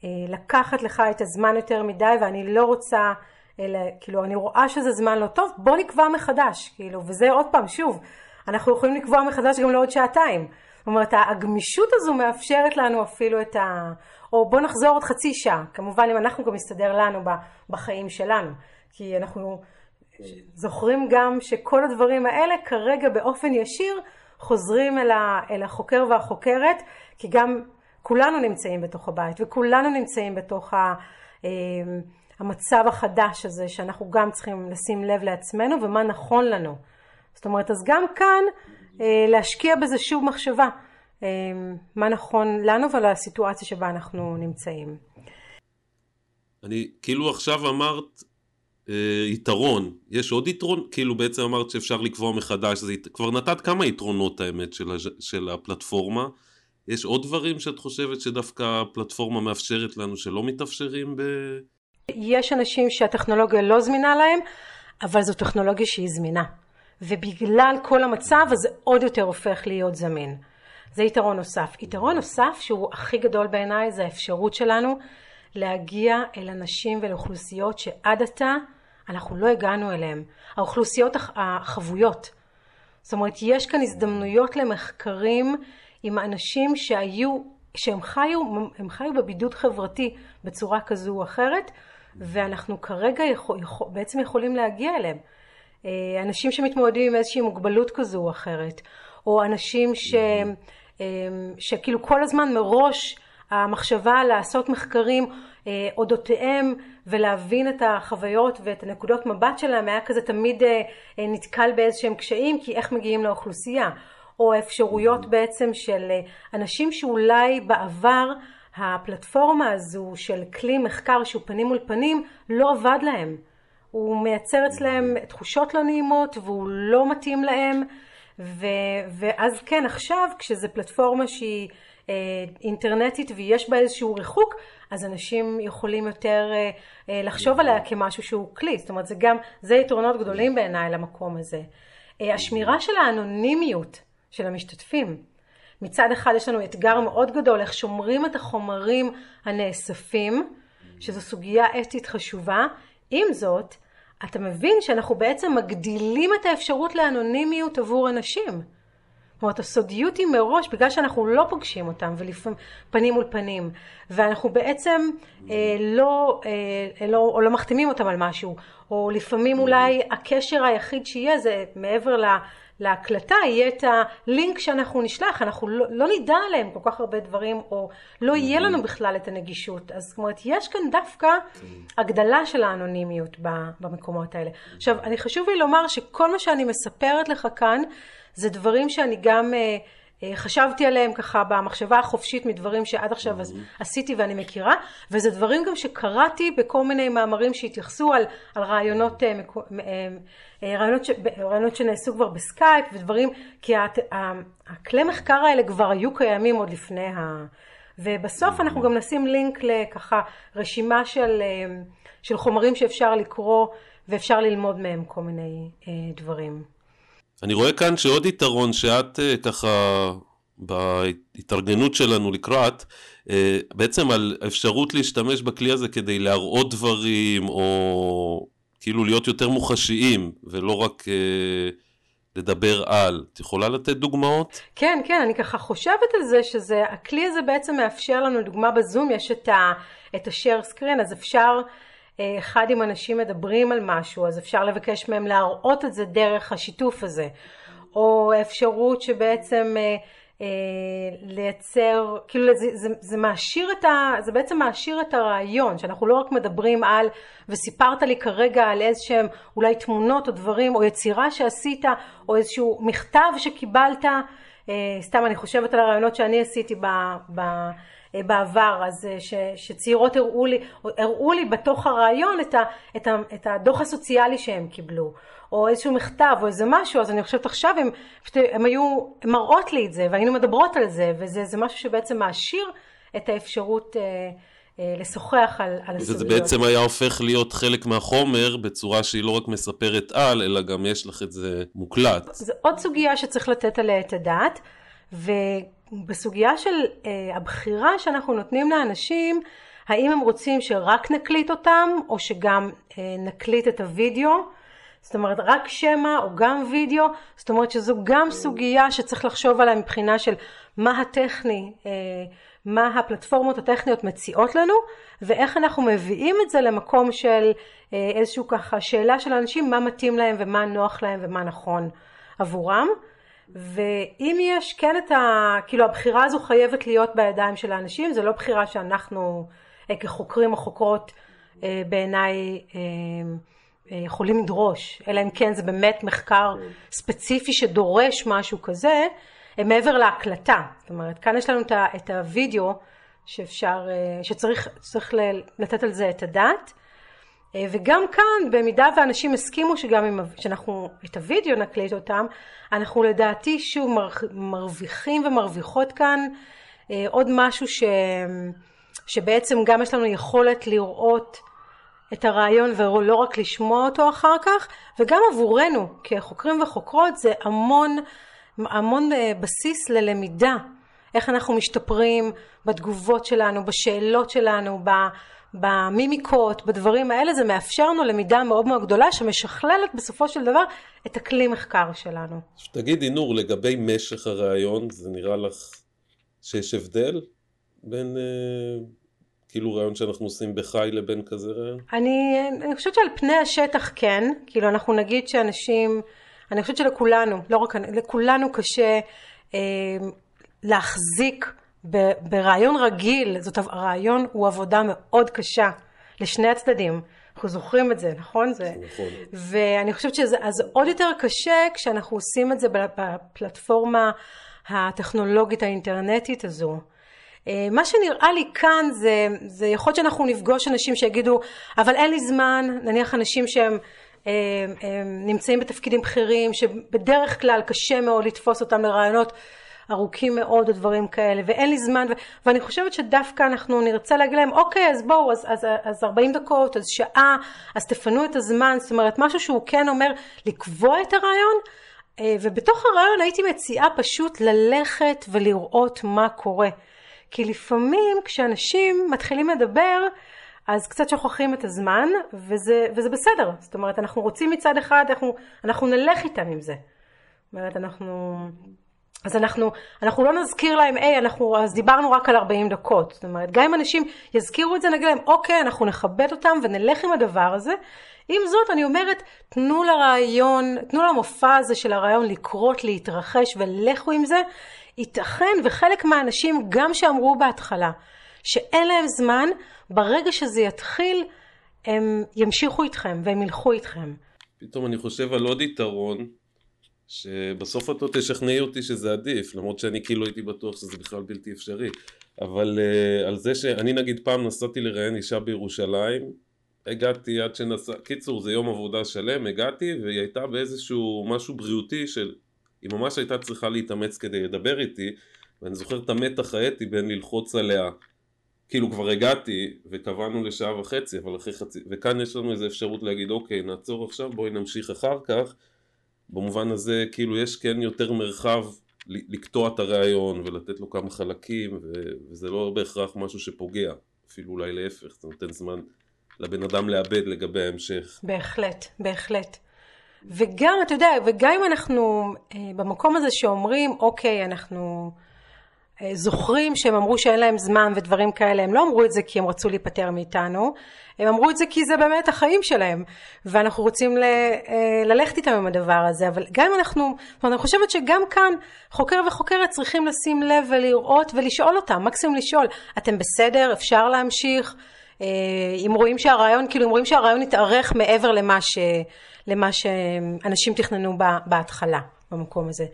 אה, לקחת לך את הזמן יותר מדי ואני לא רוצה אלא, כאילו אני רואה שזה זמן לא טוב בוא נקבע מחדש כאילו וזה עוד פעם שוב אנחנו יכולים לקבוע מחדש גם לעוד שעתיים. זאת אומרת הגמישות הזו מאפשרת לנו אפילו את ה... או בוא נחזור עוד חצי שעה, כמובן אם אנחנו גם נסתדר לנו בחיים שלנו, כי אנחנו זוכרים גם שכל הדברים האלה כרגע באופן ישיר חוזרים אל, החוקר והחוקרת, כי גם כולנו נמצאים בתוך הבית וכולנו נמצאים בתוך ה, אמ, המצב החדש הזה שאנחנו גם צריכים לשים לב לעצמנו ומה נכון לנו. זאת אומרת, אז גם כאן אה, להשקיע בזה שוב מחשבה. אמ, מה נכון לנו ולסיטואציה שבה אנחנו נמצאים. אני כאילו עכשיו אמרת אה, יתרון, יש עוד יתרון? כאילו בעצם אמרת שאפשר לקבוע מחדש, זה, כבר נתת כמה יתרונות האמת של, הש, של הפלטפורמה, יש עוד דברים שאת חושבת שדווקא הפלטפורמה מאפשרת לנו שלא מתאפשרים ב... יש אנשים שהטכנולוגיה לא זמינה להם, אבל זו טכנולוגיה שהיא זמינה. ובגלל כל המצב הזה עוד יותר הופך להיות זמין. זה יתרון נוסף. יתרון נוסף שהוא הכי גדול בעיניי זה האפשרות שלנו להגיע אל אנשים ולאוכלוסיות שעד עתה אנחנו לא הגענו אליהם. האוכלוסיות החבויות. זאת אומרת יש כאן הזדמנויות למחקרים עם אנשים שהיו, שהם חיו, חיו בבידוד חברתי בצורה כזו או אחרת ואנחנו כרגע יכול, יכול, בעצם יכולים להגיע אליהם. אה, אנשים שמתמודדים עם איזושהי מוגבלות כזו או אחרת, או אנשים שהם אמ, שכאילו כל הזמן מראש המחשבה לעשות מחקרים אה, אודותיהם ולהבין את החוויות ואת הנקודות מבט שלהם היה כזה תמיד אה, אה, נתקל באיזשהם קשיים כי איך מגיעים לאוכלוסייה? או אפשרויות בעצם של אנשים שאולי בעבר הפלטפורמה הזו של כלי מחקר שהוא פנים מול פנים לא עבד להם. הוא מייצר אצלם תחושות לא נעימות והוא לא מתאים להם. ו, ואז כן עכשיו כשזה פלטפורמה שהיא אה, אינטרנטית ויש בה איזשהו ריחוק אז אנשים יכולים יותר אה, אה, לחשוב עליה כמשהו שהוא כלי. זאת אומרת זה גם זה יתרונות גדולים בעיניי למקום הזה. אה, השמירה של האנונימיות של המשתתפים מצד אחד יש לנו אתגר מאוד גדול איך שומרים את החומרים הנאספים שזו סוגיה אתית חשובה עם זאת אתה מבין שאנחנו בעצם מגדילים את האפשרות לאנונימיות עבור אנשים. זאת אומרת, הסודיות היא מראש בגלל שאנחנו לא פוגשים אותם ולפעמים פנים מול פנים ואנחנו בעצם אה, לא, אה, לא, או לא מחתימים אותם על משהו או לפעמים אולי הקשר היחיד שיהיה זה מעבר ל... להקלטה יהיה את הלינק שאנחנו נשלח, אנחנו לא, לא נדע עליהם כל כך הרבה דברים, או לא יהיה לנו בכלל את הנגישות. אז זאת אומרת, יש כאן דווקא הגדלה של האנונימיות במקומות האלה. עכשיו, אני חשוב לי לומר שכל מה שאני מספרת לך כאן, זה דברים שאני גם... אה, חשבתי עליהם ככה במחשבה החופשית מדברים שעד עכשיו mm-hmm. עשיתי ואני מכירה וזה דברים גם שקראתי בכל מיני מאמרים שהתייחסו על, על ראיונות, אה, אה, ראיונות, ש, ראיונות שנעשו כבר בסקייפ ודברים כי הת, הכלי מחקר האלה כבר היו קיימים עוד לפני ה... ובסוף אהמ. אנחנו גם נשים לינק לככה רשימה של, של חומרים שאפשר לקרוא ואפשר ללמוד מהם כל מיני דברים. אני רואה כאן שעוד יתרון שאת אה, ככה בהתארגנות שלנו לקראת, אה, בעצם על האפשרות להשתמש בכלי הזה כדי להראות דברים, או כאילו להיות יותר מוחשיים, ולא רק אה, לדבר על. את יכולה לתת דוגמאות? כן, כן, אני ככה חושבת על זה שזה, הכלי הזה בעצם מאפשר לנו, דוגמה בזום, יש את, ה-share screen, אז אפשר, אה, אחד אם אנשים מדברים על משהו, אז אפשר לבקש מהם להראות את זה דרך השיתוף הזה. או אפשרות שבעצם אה, אה, לייצר, כאילו זה, זה, זה מעשיר את ה... זה בעצם מעשיר את הרעיון, שאנחנו לא רק מדברים על, וסיפרת לי כרגע על איזה שהם אולי תמונות או דברים, או יצירה שעשית, או איזשהו מכתב שקיבלת, אה, סתם אני חושבת על הרעיונות שאני עשיתי ב... ב בעבר, אז ש, שצעירות הראו לי, הראו לי בתוך הרעיון את, ה, את, ה, את הדוח הסוציאלי שהם קיבלו, או איזשהו מכתב או איזה משהו, אז אני חושבת עכשיו הם, הם היו מראות לי את זה והיינו מדברות על זה, וזה משהו שבעצם מעשיר את האפשרות אה, אה, לשוחח על, על הסוגיות. וזה בעצם היה הופך להיות חלק מהחומר בצורה שהיא לא רק מספרת על, אלא גם יש לך את זה מוקלט. זו עוד סוגיה שצריך לתת עליה את הדעת, ובסוגיה של אה, הבחירה שאנחנו נותנים לאנשים, האם הם רוצים שרק נקליט אותם, או שגם אה, נקליט את הוידאו. זאת אומרת רק שמע או גם וידאו, זאת אומרת שזו גם סוגיה שצריך לחשוב עליה מבחינה של מה הטכני, אה, מה הפלטפורמות הטכניות מציעות לנו ואיך אנחנו מביאים את זה למקום של אה, איזשהו ככה שאלה של אנשים מה מתאים להם ומה נוח להם ומה נכון עבורם ואם יש כן את ה... כאילו הבחירה הזו חייבת להיות בידיים של האנשים, זה לא בחירה שאנחנו אה, כחוקרים או חוקרות בעיניי יכולים לדרוש, אלא אם כן זה באמת מחקר ספציפי שדורש משהו כזה, מעבר להקלטה. זאת אומרת, כאן יש לנו את הווידאו שאפשר, אה, שצריך לתת על זה את הדעת. אה, וגם כאן, במידה ואנשים הסכימו שגם אם, שאנחנו את הווידאו נקליט אותם, אנחנו לדעתי שוב מרוויחים ומרוויחות כאן אה, עוד משהו ש, שבעצם גם יש לנו יכולת לראות את הרעיון ולא רק לשמוע אותו אחר כך, וגם עבורנו כחוקרים וחוקרות זה המון, המון אה, בסיס ללמידה, איך אנחנו משתפרים בתגובות שלנו, בשאלות שלנו, במימיקות, בדברים האלה, זה מאפשר לנו למידה מאוד מאוד גדולה שמשכללת בסופו של דבר את הכלי מחקר שלנו. תגידי נור, לגבי משך הרעיון, זה נראה לך שיש הבדל בין... אה, כאילו רעיון שאנחנו עושים בחי לבין כזה רעיון? אני, אני חושבת שעל פני השטח כן, כאילו אנחנו נגיד שאנשים, אני חושבת שלכולנו, לא רק לכולנו קשה אה, להחזיק ברעיון רגיל, זאת הרעיון הוא עבודה מאוד קשה לשני הצדדים. אנחנו זוכרים את זה, נכון? זה... נכון. ואני חושבת שזה אז עוד יותר קשה כשאנחנו עושים את זה בפלטפורמה הטכנולוגית האינטרנטית הזו. אה, מה שנראה לי כאן זה, זה יכול להיות שאנחנו נפגוש אנשים שיגידו אבל אין לי זמן, נניח אנשים שהם הם, אה, הם נמצאים בתפקידים בכירים שבדרך כלל קשה מאוד לתפוס אותם לרעיונות ארוכים מאוד או דברים כאלה ואין לי זמן ו- ואני חושבת שדווקא אנחנו נרצה להגיד להם אוקיי אז בואו אז, אז, אז 40 דקות אז שעה אז תפנו את הזמן זאת אומרת משהו שהוא כן אומר לקבוע את הרעיון אה, ובתוך הרעיון הייתי מציעה פשוט ללכת ולראות מה קורה כי לפעמים כשאנשים מתחילים לדבר, אז קצת שוכחים את הזמן, וזה, וזה בסדר. זאת אומרת, אנחנו רוצים מצד אחד, אנחנו, אנחנו נלך איתם עם זה. זאת אומרת, אנחנו... אז אנחנו, אנחנו לא נזכיר להם, היי, אנחנו אז דיברנו רק על 40 דקות. זאת אומרת, גם אם אנשים יזכירו את זה, נגיד להם, אוקיי, אנחנו נכבד אותם ונלך עם הדבר הזה. עם זאת, אני אומרת, תנו לרעיון, תנו למופע הזה של הרעיון לקרות, להתרחש, ולכו עם זה. ייתכן וחלק מהאנשים גם שאמרו בהתחלה שאין להם זמן, ברגע שזה יתחיל הם ימשיכו איתכם והם ילכו איתכם. פתאום אני חושב על עוד יתרון שבסוף את תשכנעי אותי שזה עדיף למרות שאני כאילו הייתי בטוח שזה בכלל בלתי אפשרי. אבל uh, על זה שאני נגיד פעם נסעתי לראיין אישה בירושלים הגעתי עד שנסע, קיצור זה יום עבודה שלם, הגעתי והיא הייתה באיזשהו משהו בריאותי של היא ממש הייתה צריכה להתאמץ כדי לדבר איתי, ואני זוכר את המתח האתי בין ללחוץ עליה, כאילו כבר הגעתי וקבענו לשעה וחצי, אבל אחרי חצי, וכאן יש לנו איזו אפשרות להגיד אוקיי נעצור עכשיו בואי נמשיך אחר כך, במובן הזה כאילו יש כן יותר מרחב לקטוע את הרעיון ולתת לו כמה חלקים וזה לא בהכרח משהו שפוגע, אפילו אולי להפך, זה נותן זמן לבן אדם לאבד לגבי ההמשך. בהחלט, בהחלט. וגם, אתה יודע, וגם אם אנחנו אה, במקום הזה שאומרים, אוקיי, אנחנו זוכרים שהם אמרו שאין להם זמן ודברים כאלה, הם לא אמרו את זה כי הם רצו להיפטר מאיתנו, הם אמרו את זה כי זה באמת החיים שלהם, ואנחנו רוצים ל, אה, ללכת איתם עם הדבר הזה, אבל גם אם אנחנו, זאת אומרת, אני חושבת שגם כאן חוקר וחוקרת צריכים לשים לב ולראות ולשאול אותם, מקסימום לשאול, אתם בסדר, אפשר להמשיך, אה, אם רואים שהרעיון, כאילו אם רואים שהרעיון יתארך מעבר למה, ש, למה שאנשים תכננו בהתחלה במקום הזה.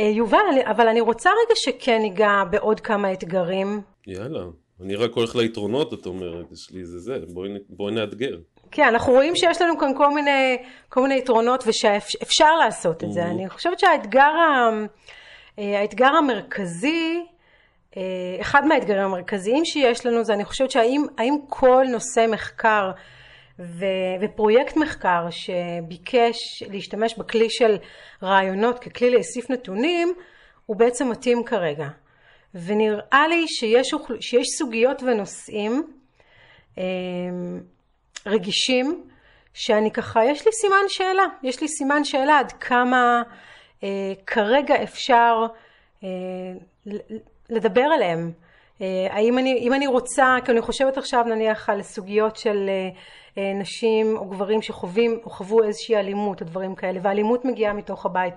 אה, יובל, אבל אני רוצה רגע שכן ניגע בעוד כמה אתגרים. יאללה, אני רק הולך ליתרונות, את אומרת, יש לי זה זה, בואי, בואי נאתגר. כן, אנחנו רואים שיש לנו כאן כל מיני, כל מיני יתרונות ושאפשר לעשות את זה. אני חושבת שהאתגר אה, האתגר המרכזי, אה, אחד מהאתגרים המרכזיים שיש לנו זה אני חושבת שהאם כל נושא מחקר ו, ופרויקט מחקר שביקש להשתמש בכלי של רעיונות ככלי לאיסוף נתונים הוא בעצם מתאים כרגע. ונראה לי שיש, שיש סוגיות ונושאים אה, רגישים שאני ככה יש לי סימן שאלה. יש לי סימן שאלה עד כמה אה, כרגע אפשר אה, לדבר עליהם. אה, האם אני, אם אני רוצה, כי אני חושבת עכשיו נניח על סוגיות של אה, נשים או גברים שחווים או חוו איזושהי אלימות או דברים כאלה, ואלימות מגיעה מתוך הבית,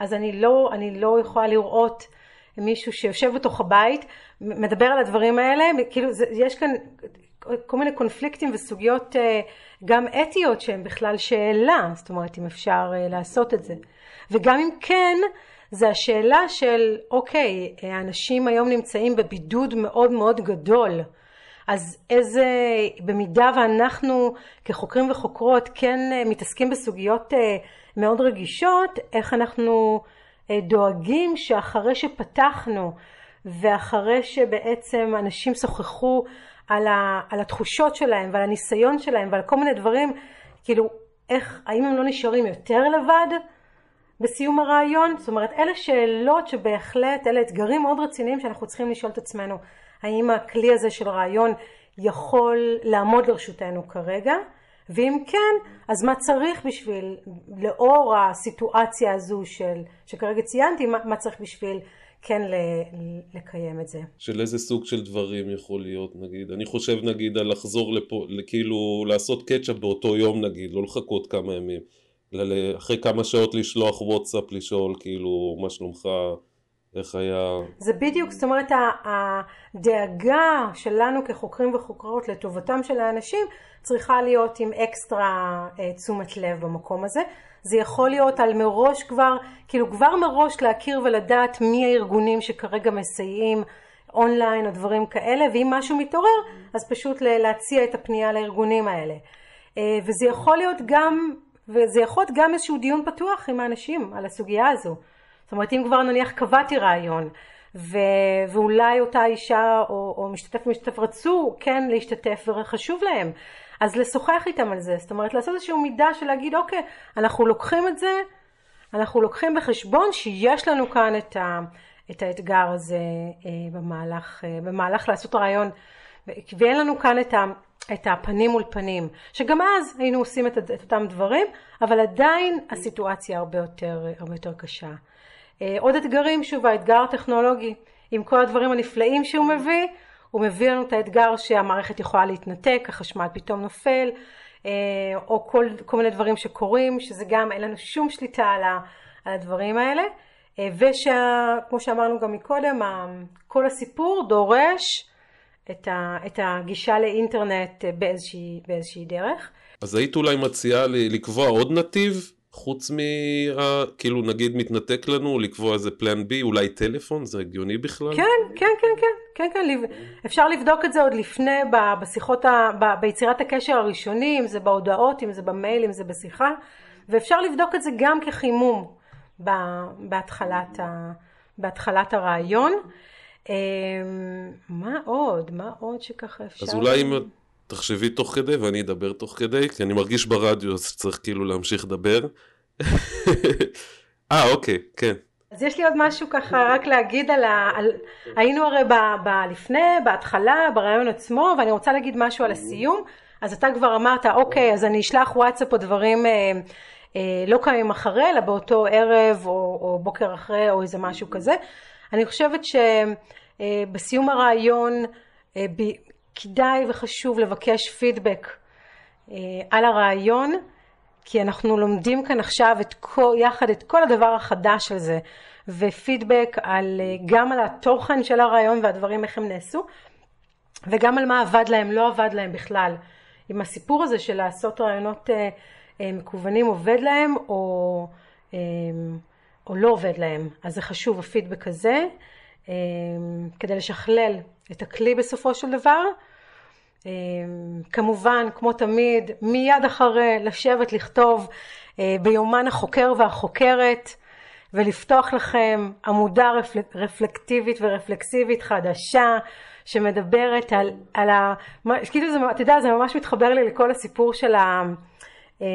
אז אני לא, אני לא יכולה לראות מישהו שיושב בתוך הבית, מדבר על הדברים האלה, כאילו זה, יש כאן כל מיני קונפליקטים וסוגיות גם אתיות שהן בכלל שאלה, זאת אומרת אם אפשר לעשות את זה. וגם אם כן, זה השאלה של אוקיי, האנשים היום נמצאים בבידוד מאוד מאוד גדול, אז איזה, במידה ואנחנו כחוקרים וחוקרות כן אה, מתעסקים בסוגיות אה, מאוד רגישות, איך אנחנו אה, דואגים שאחרי שפתחנו ואחרי שבעצם אנשים שוחחו על, ה, על התחושות שלהם ועל הניסיון שלהם ועל כל מיני דברים, כאילו, איך, האם הם לא נשארים יותר לבד? בסיום הרעיון? זאת אומרת, אלה שאלות שבהחלט, אלה אתגרים מאוד רציניים שאנחנו צריכים לשאול את עצמנו. האם הכלי הזה של רעיון יכול לעמוד לרשותנו כרגע? ואם כן, אז מה צריך בשביל, לאור הסיטואציה הזו של, שכרגע ציינתי, מה, מה צריך בשביל כן ל, לקיים את זה. של איזה סוג של דברים יכול להיות נגיד, אני חושב נגיד על לחזור לפה, כאילו לעשות קצ'אפ באותו יום נגיד, לא לחכות כמה ימים. אחרי כמה שעות לשלוח וואטסאפ לשאול כאילו מה שלומך, איך היה... זה בדיוק, זאת אומרת הדאגה שלנו כחוקרים וחוקרות לטובתם של האנשים צריכה להיות עם אקסטרה אה, תשומת לב במקום הזה. זה יכול להיות על מראש כבר, כאילו כבר מראש להכיר ולדעת מי הארגונים שכרגע מסייעים אונליין או דברים כאלה, ואם משהו מתעורר אז פשוט להציע את הפנייה לארגונים האלה. אה, וזה יכול להיות גם וזה יכול להיות גם איזשהו דיון פתוח עם האנשים על הסוגיה הזו. זאת אומרת, אם כבר נניח קבעתי רעיון, ו... ואולי אותה אישה או, או משתתף ומשתתף רצו כן להשתתף וחשוב להם, אז לשוחח איתם על זה. זאת אומרת, לעשות איזשהו מידה של להגיד, אוקיי, אנחנו לוקחים את זה, אנחנו לוקחים בחשבון שיש לנו כאן את, ה... את האתגר הזה אה, במהלך, אה, במהלך לעשות רעיון, ואין לנו כאן את ה... את הפנים מול פנים, שגם אז היינו עושים את, את אותם דברים, אבל עדיין הסיטואציה הרבה יותר, הרבה יותר קשה. אה, עוד אתגרים, שוב, האתגר הטכנולוגי, עם כל הדברים הנפלאים שהוא מביא, הוא מביא לנו את האתגר שהמערכת יכולה להתנתק, החשמל פתאום נופל, אה, או כל, כל מיני דברים שקורים, שזה גם אין לנו שום שליטה על, ה, על הדברים האלה. אה, ושכמו שאמרנו גם מקודם, כל הסיפור דורש את, ה, את הגישה לאינטרנט באיזושהי, באיזושהי דרך. אז היית אולי מציעה לקבוע עוד נתיב? חוץ מה... כאילו נגיד מתנתק לנו, לקבוע איזה פלן בי, אולי טלפון, זה הגיוני בכלל? כן, כן, כן, כן, כן, כן, אפשר לבדוק את זה עוד לפני, בשיחות, ה... ביצירת הקשר הראשוני, אם זה בהודעות, אם זה במייל, אם זה בשיחה, ואפשר לבדוק את זה גם כחימום בהתחלת, ה... בהתחלת הרעיון. אמ, מה עוד? מה עוד שככה אפשר... אז אולי אם תחשבי תוך כדי ואני אדבר תוך כדי, כי אני מרגיש ברדיו אז צריך כאילו להמשיך לדבר. אה, אוקיי, כן. אז יש לי עוד משהו ככה רק להגיד על ה... על... היינו הרי ב... ב... לפני, בהתחלה, ברעיון עצמו, ואני רוצה להגיד משהו על הסיום. אז אתה כבר אמרת, אוקיי, אז אני אשלח וואטסאפ או דברים אה, אה, לא קיימים אחרי, אלא באותו ערב או, או בוקר אחרי או איזה משהו כזה. אני חושבת שבסיום אה, הרעיון אה, ב... כדאי וחשוב לבקש פידבק אה, על הרעיון. כי אנחנו לומדים כאן עכשיו את כל, יחד את כל הדבר החדש הזה ופידבק על, אה, גם על התוכן של הרעיון והדברים איך הם נעשו וגם על מה עבד להם, לא עבד להם בכלל. אם הסיפור הזה של לעשות רעיונות אה, מקוונים עובד להם או, או לא עובד להם. אז זה חשוב הפידבק הזה כדי לשכלל את הכלי בסופו של דבר. אמ, כמובן, כמו תמיד, מיד אחרי לשבת לכתוב אה, ביומן החוקר והחוקרת ולפתוח לכם עמודה רפלקטיבית ורפלקסיבית חדשה שמדברת על, על ה... כאילו זה, אתה יודע, זה ממש מתחבר לי לכל הסיפור של ה, אה,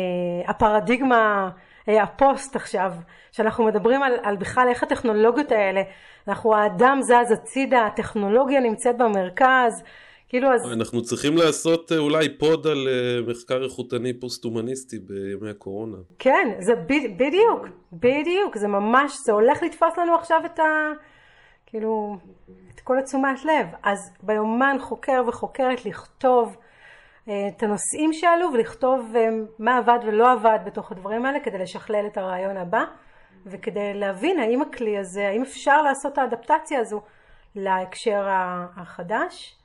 הפרדיגמה, אה, הפוסט עכשיו, שאנחנו מדברים על, על בכלל איך הטכנולוגיות האלה, אנחנו האדם זז הצידה, הטכנולוגיה נמצאת במרכז, כאילו אז... אנחנו צריכים לעשות אה, אולי פוד על אה, מחקר איכותני פוסט-הומניסטי בימי הקורונה. כן, זה ב, בדיוק, בדיוק, זה ממש, זה הולך לתפוס לנו עכשיו את ה... כאילו, את כל התשומת לב. אז ביומן חוקר וחוקרת לכתוב אה, את הנושאים שעלו ולכתוב מה עבד ולא עבד בתוך הדברים האלה כדי לשכלל את הרעיון הבא וכדי להבין האם הכלי הזה, האם אפשר לעשות את האדפטציה הזו להקשר החדש.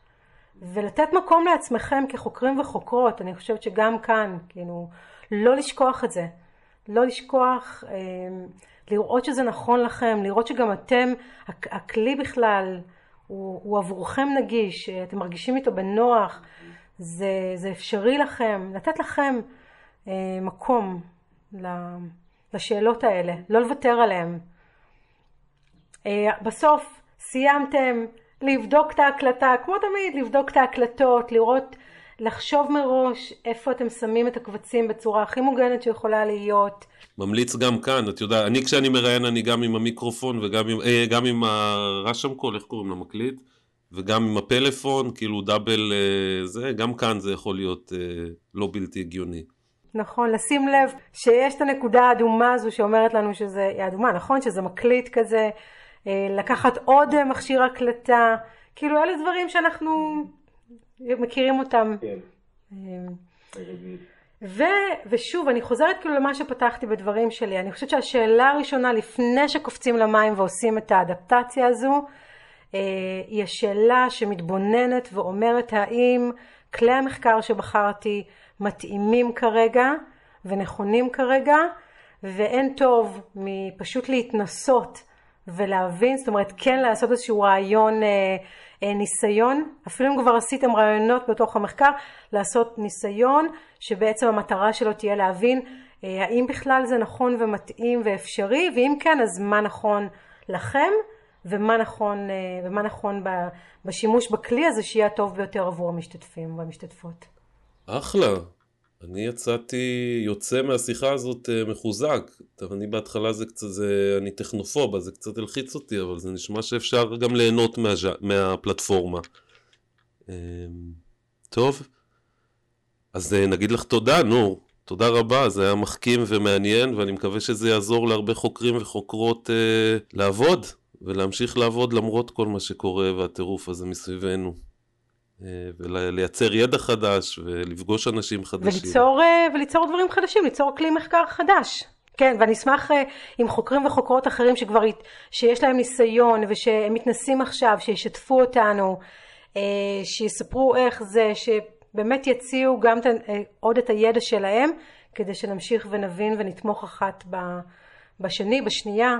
ולתת מקום לעצמכם כחוקרים וחוקרות, אני חושבת שגם כאן, כאילו, לא לשכוח את זה, לא לשכוח, אה, לראות שזה נכון לכם, לראות שגם אתם, הכלי בכלל הוא, הוא עבורכם נגיש, אתם מרגישים איתו בנוח, זה, זה אפשרי לכם, לתת לכם אה, מקום לשאלות האלה, לא לוותר עליהן. אה, בסוף סיימתם לבדוק את ההקלטה, כמו תמיד, לבדוק את ההקלטות, לראות, לחשוב מראש איפה אתם שמים את הקבצים בצורה הכי מוגנת שיכולה להיות. ממליץ גם כאן, את יודעת, אני כשאני מראיין אני גם עם המיקרופון וגם עם, אה, גם עם הרשמקול, איך קוראים למקליט? וגם עם הפלאפון, כאילו דאבל אה, זה, גם כאן זה יכול להיות אה, לא בלתי הגיוני. נכון, לשים לב שיש את הנקודה האדומה הזו שאומרת לנו שזה, היא אדומה, נכון? שזה מקליט כזה, לקחת עוד אה, מכשיר הקלטה, כאילו אלה דברים שאנחנו מכירים אותם. כן. אה, ו, ושוב, אני חוזרת כאילו למה שפתחתי בדברים שלי. אני חושבת שהשאלה הראשונה, לפני שקופצים למים ועושים את האדפטציה הזו, היא השאלה שמתבוננת ואומרת האם כלי המחקר שבחרתי מתאימים כרגע ונכונים כרגע, ואין טוב מפשוט להתנסות ולהבין, זאת אומרת כן לעשות איזשהו רעיון, אה, אה, ניסיון, אפילו אם כבר עשיתם רעיונות בתוך המחקר, לעשות ניסיון שבעצם המטרה שלו תהיה להבין אה, האם בכלל זה נכון ומתאים ואפשרי, ואם כן אז מה נכון לכם ומה נכון, אה, ומה נכון בשימוש בכלי הזה שיהיה הטוב ביותר עבור המשתתפים והמשתתפות. אחלה, אני יצאתי, יוצא מהשיחה הזאת אה, מחוזק. טוב, אני בהתחלה זה קצת, זה, אני טכנופוב, אז זה קצת הלחיץ אותי, אבל זה נשמע שאפשר גם ליהנות מה, מהפלטפורמה. אמ, טוב, אז אה, נגיד לך תודה, נו. תודה רבה, זה היה מחכים ומעניין, ואני מקווה שזה יעזור להרבה חוקרים וחוקרות אה, לעבוד, ולהמשיך לעבוד למרות כל מה שקורה והטירוף הזה מסביבנו. אה, ולייצר ידע חדש ולפגוש אנשים חדשים. וליצור, אה, וליצור דברים חדשים, ליצור כלי מחקר חדש. כן, ואני אשמח אה, עם חוקרים וחוקרות אחרים שכבר, שיש להם ניסיון ושהם מתנסים עכשיו, שישתפו אותנו, שיספרו איך זה, שבאמת יציעו גם עוד את הידע שלהם, כדי שנמשיך ונבין ונתמוך אחת בשני, בשנייה,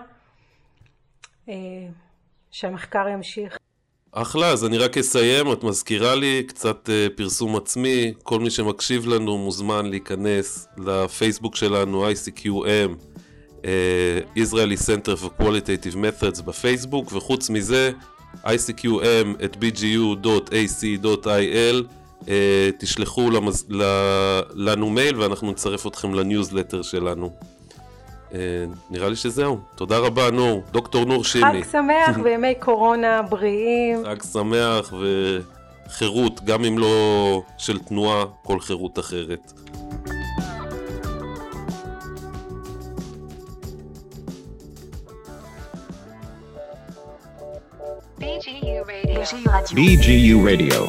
שהמחקר ימשיך. אחלה, אז אני רק אסיים, את מזכירה לי קצת uh, פרסום עצמי, כל מי שמקשיב לנו מוזמן להיכנס לפייסבוק שלנו ICQM, uh, Israeli Center for Qualitative Methods בפייסבוק, וחוץ מזה ICQM at bgu.ac.il, uh, תשלחו למז... לנו מייל ואנחנו נצרף אתכם לניוזלטר שלנו. נראה לי שזהו. תודה רבה, נור. דוקטור נור שימי. חג שמח וימי קורונה בריאים. חג שמח וחירות, גם אם לא של תנועה, כל חירות אחרת. BGU Radio.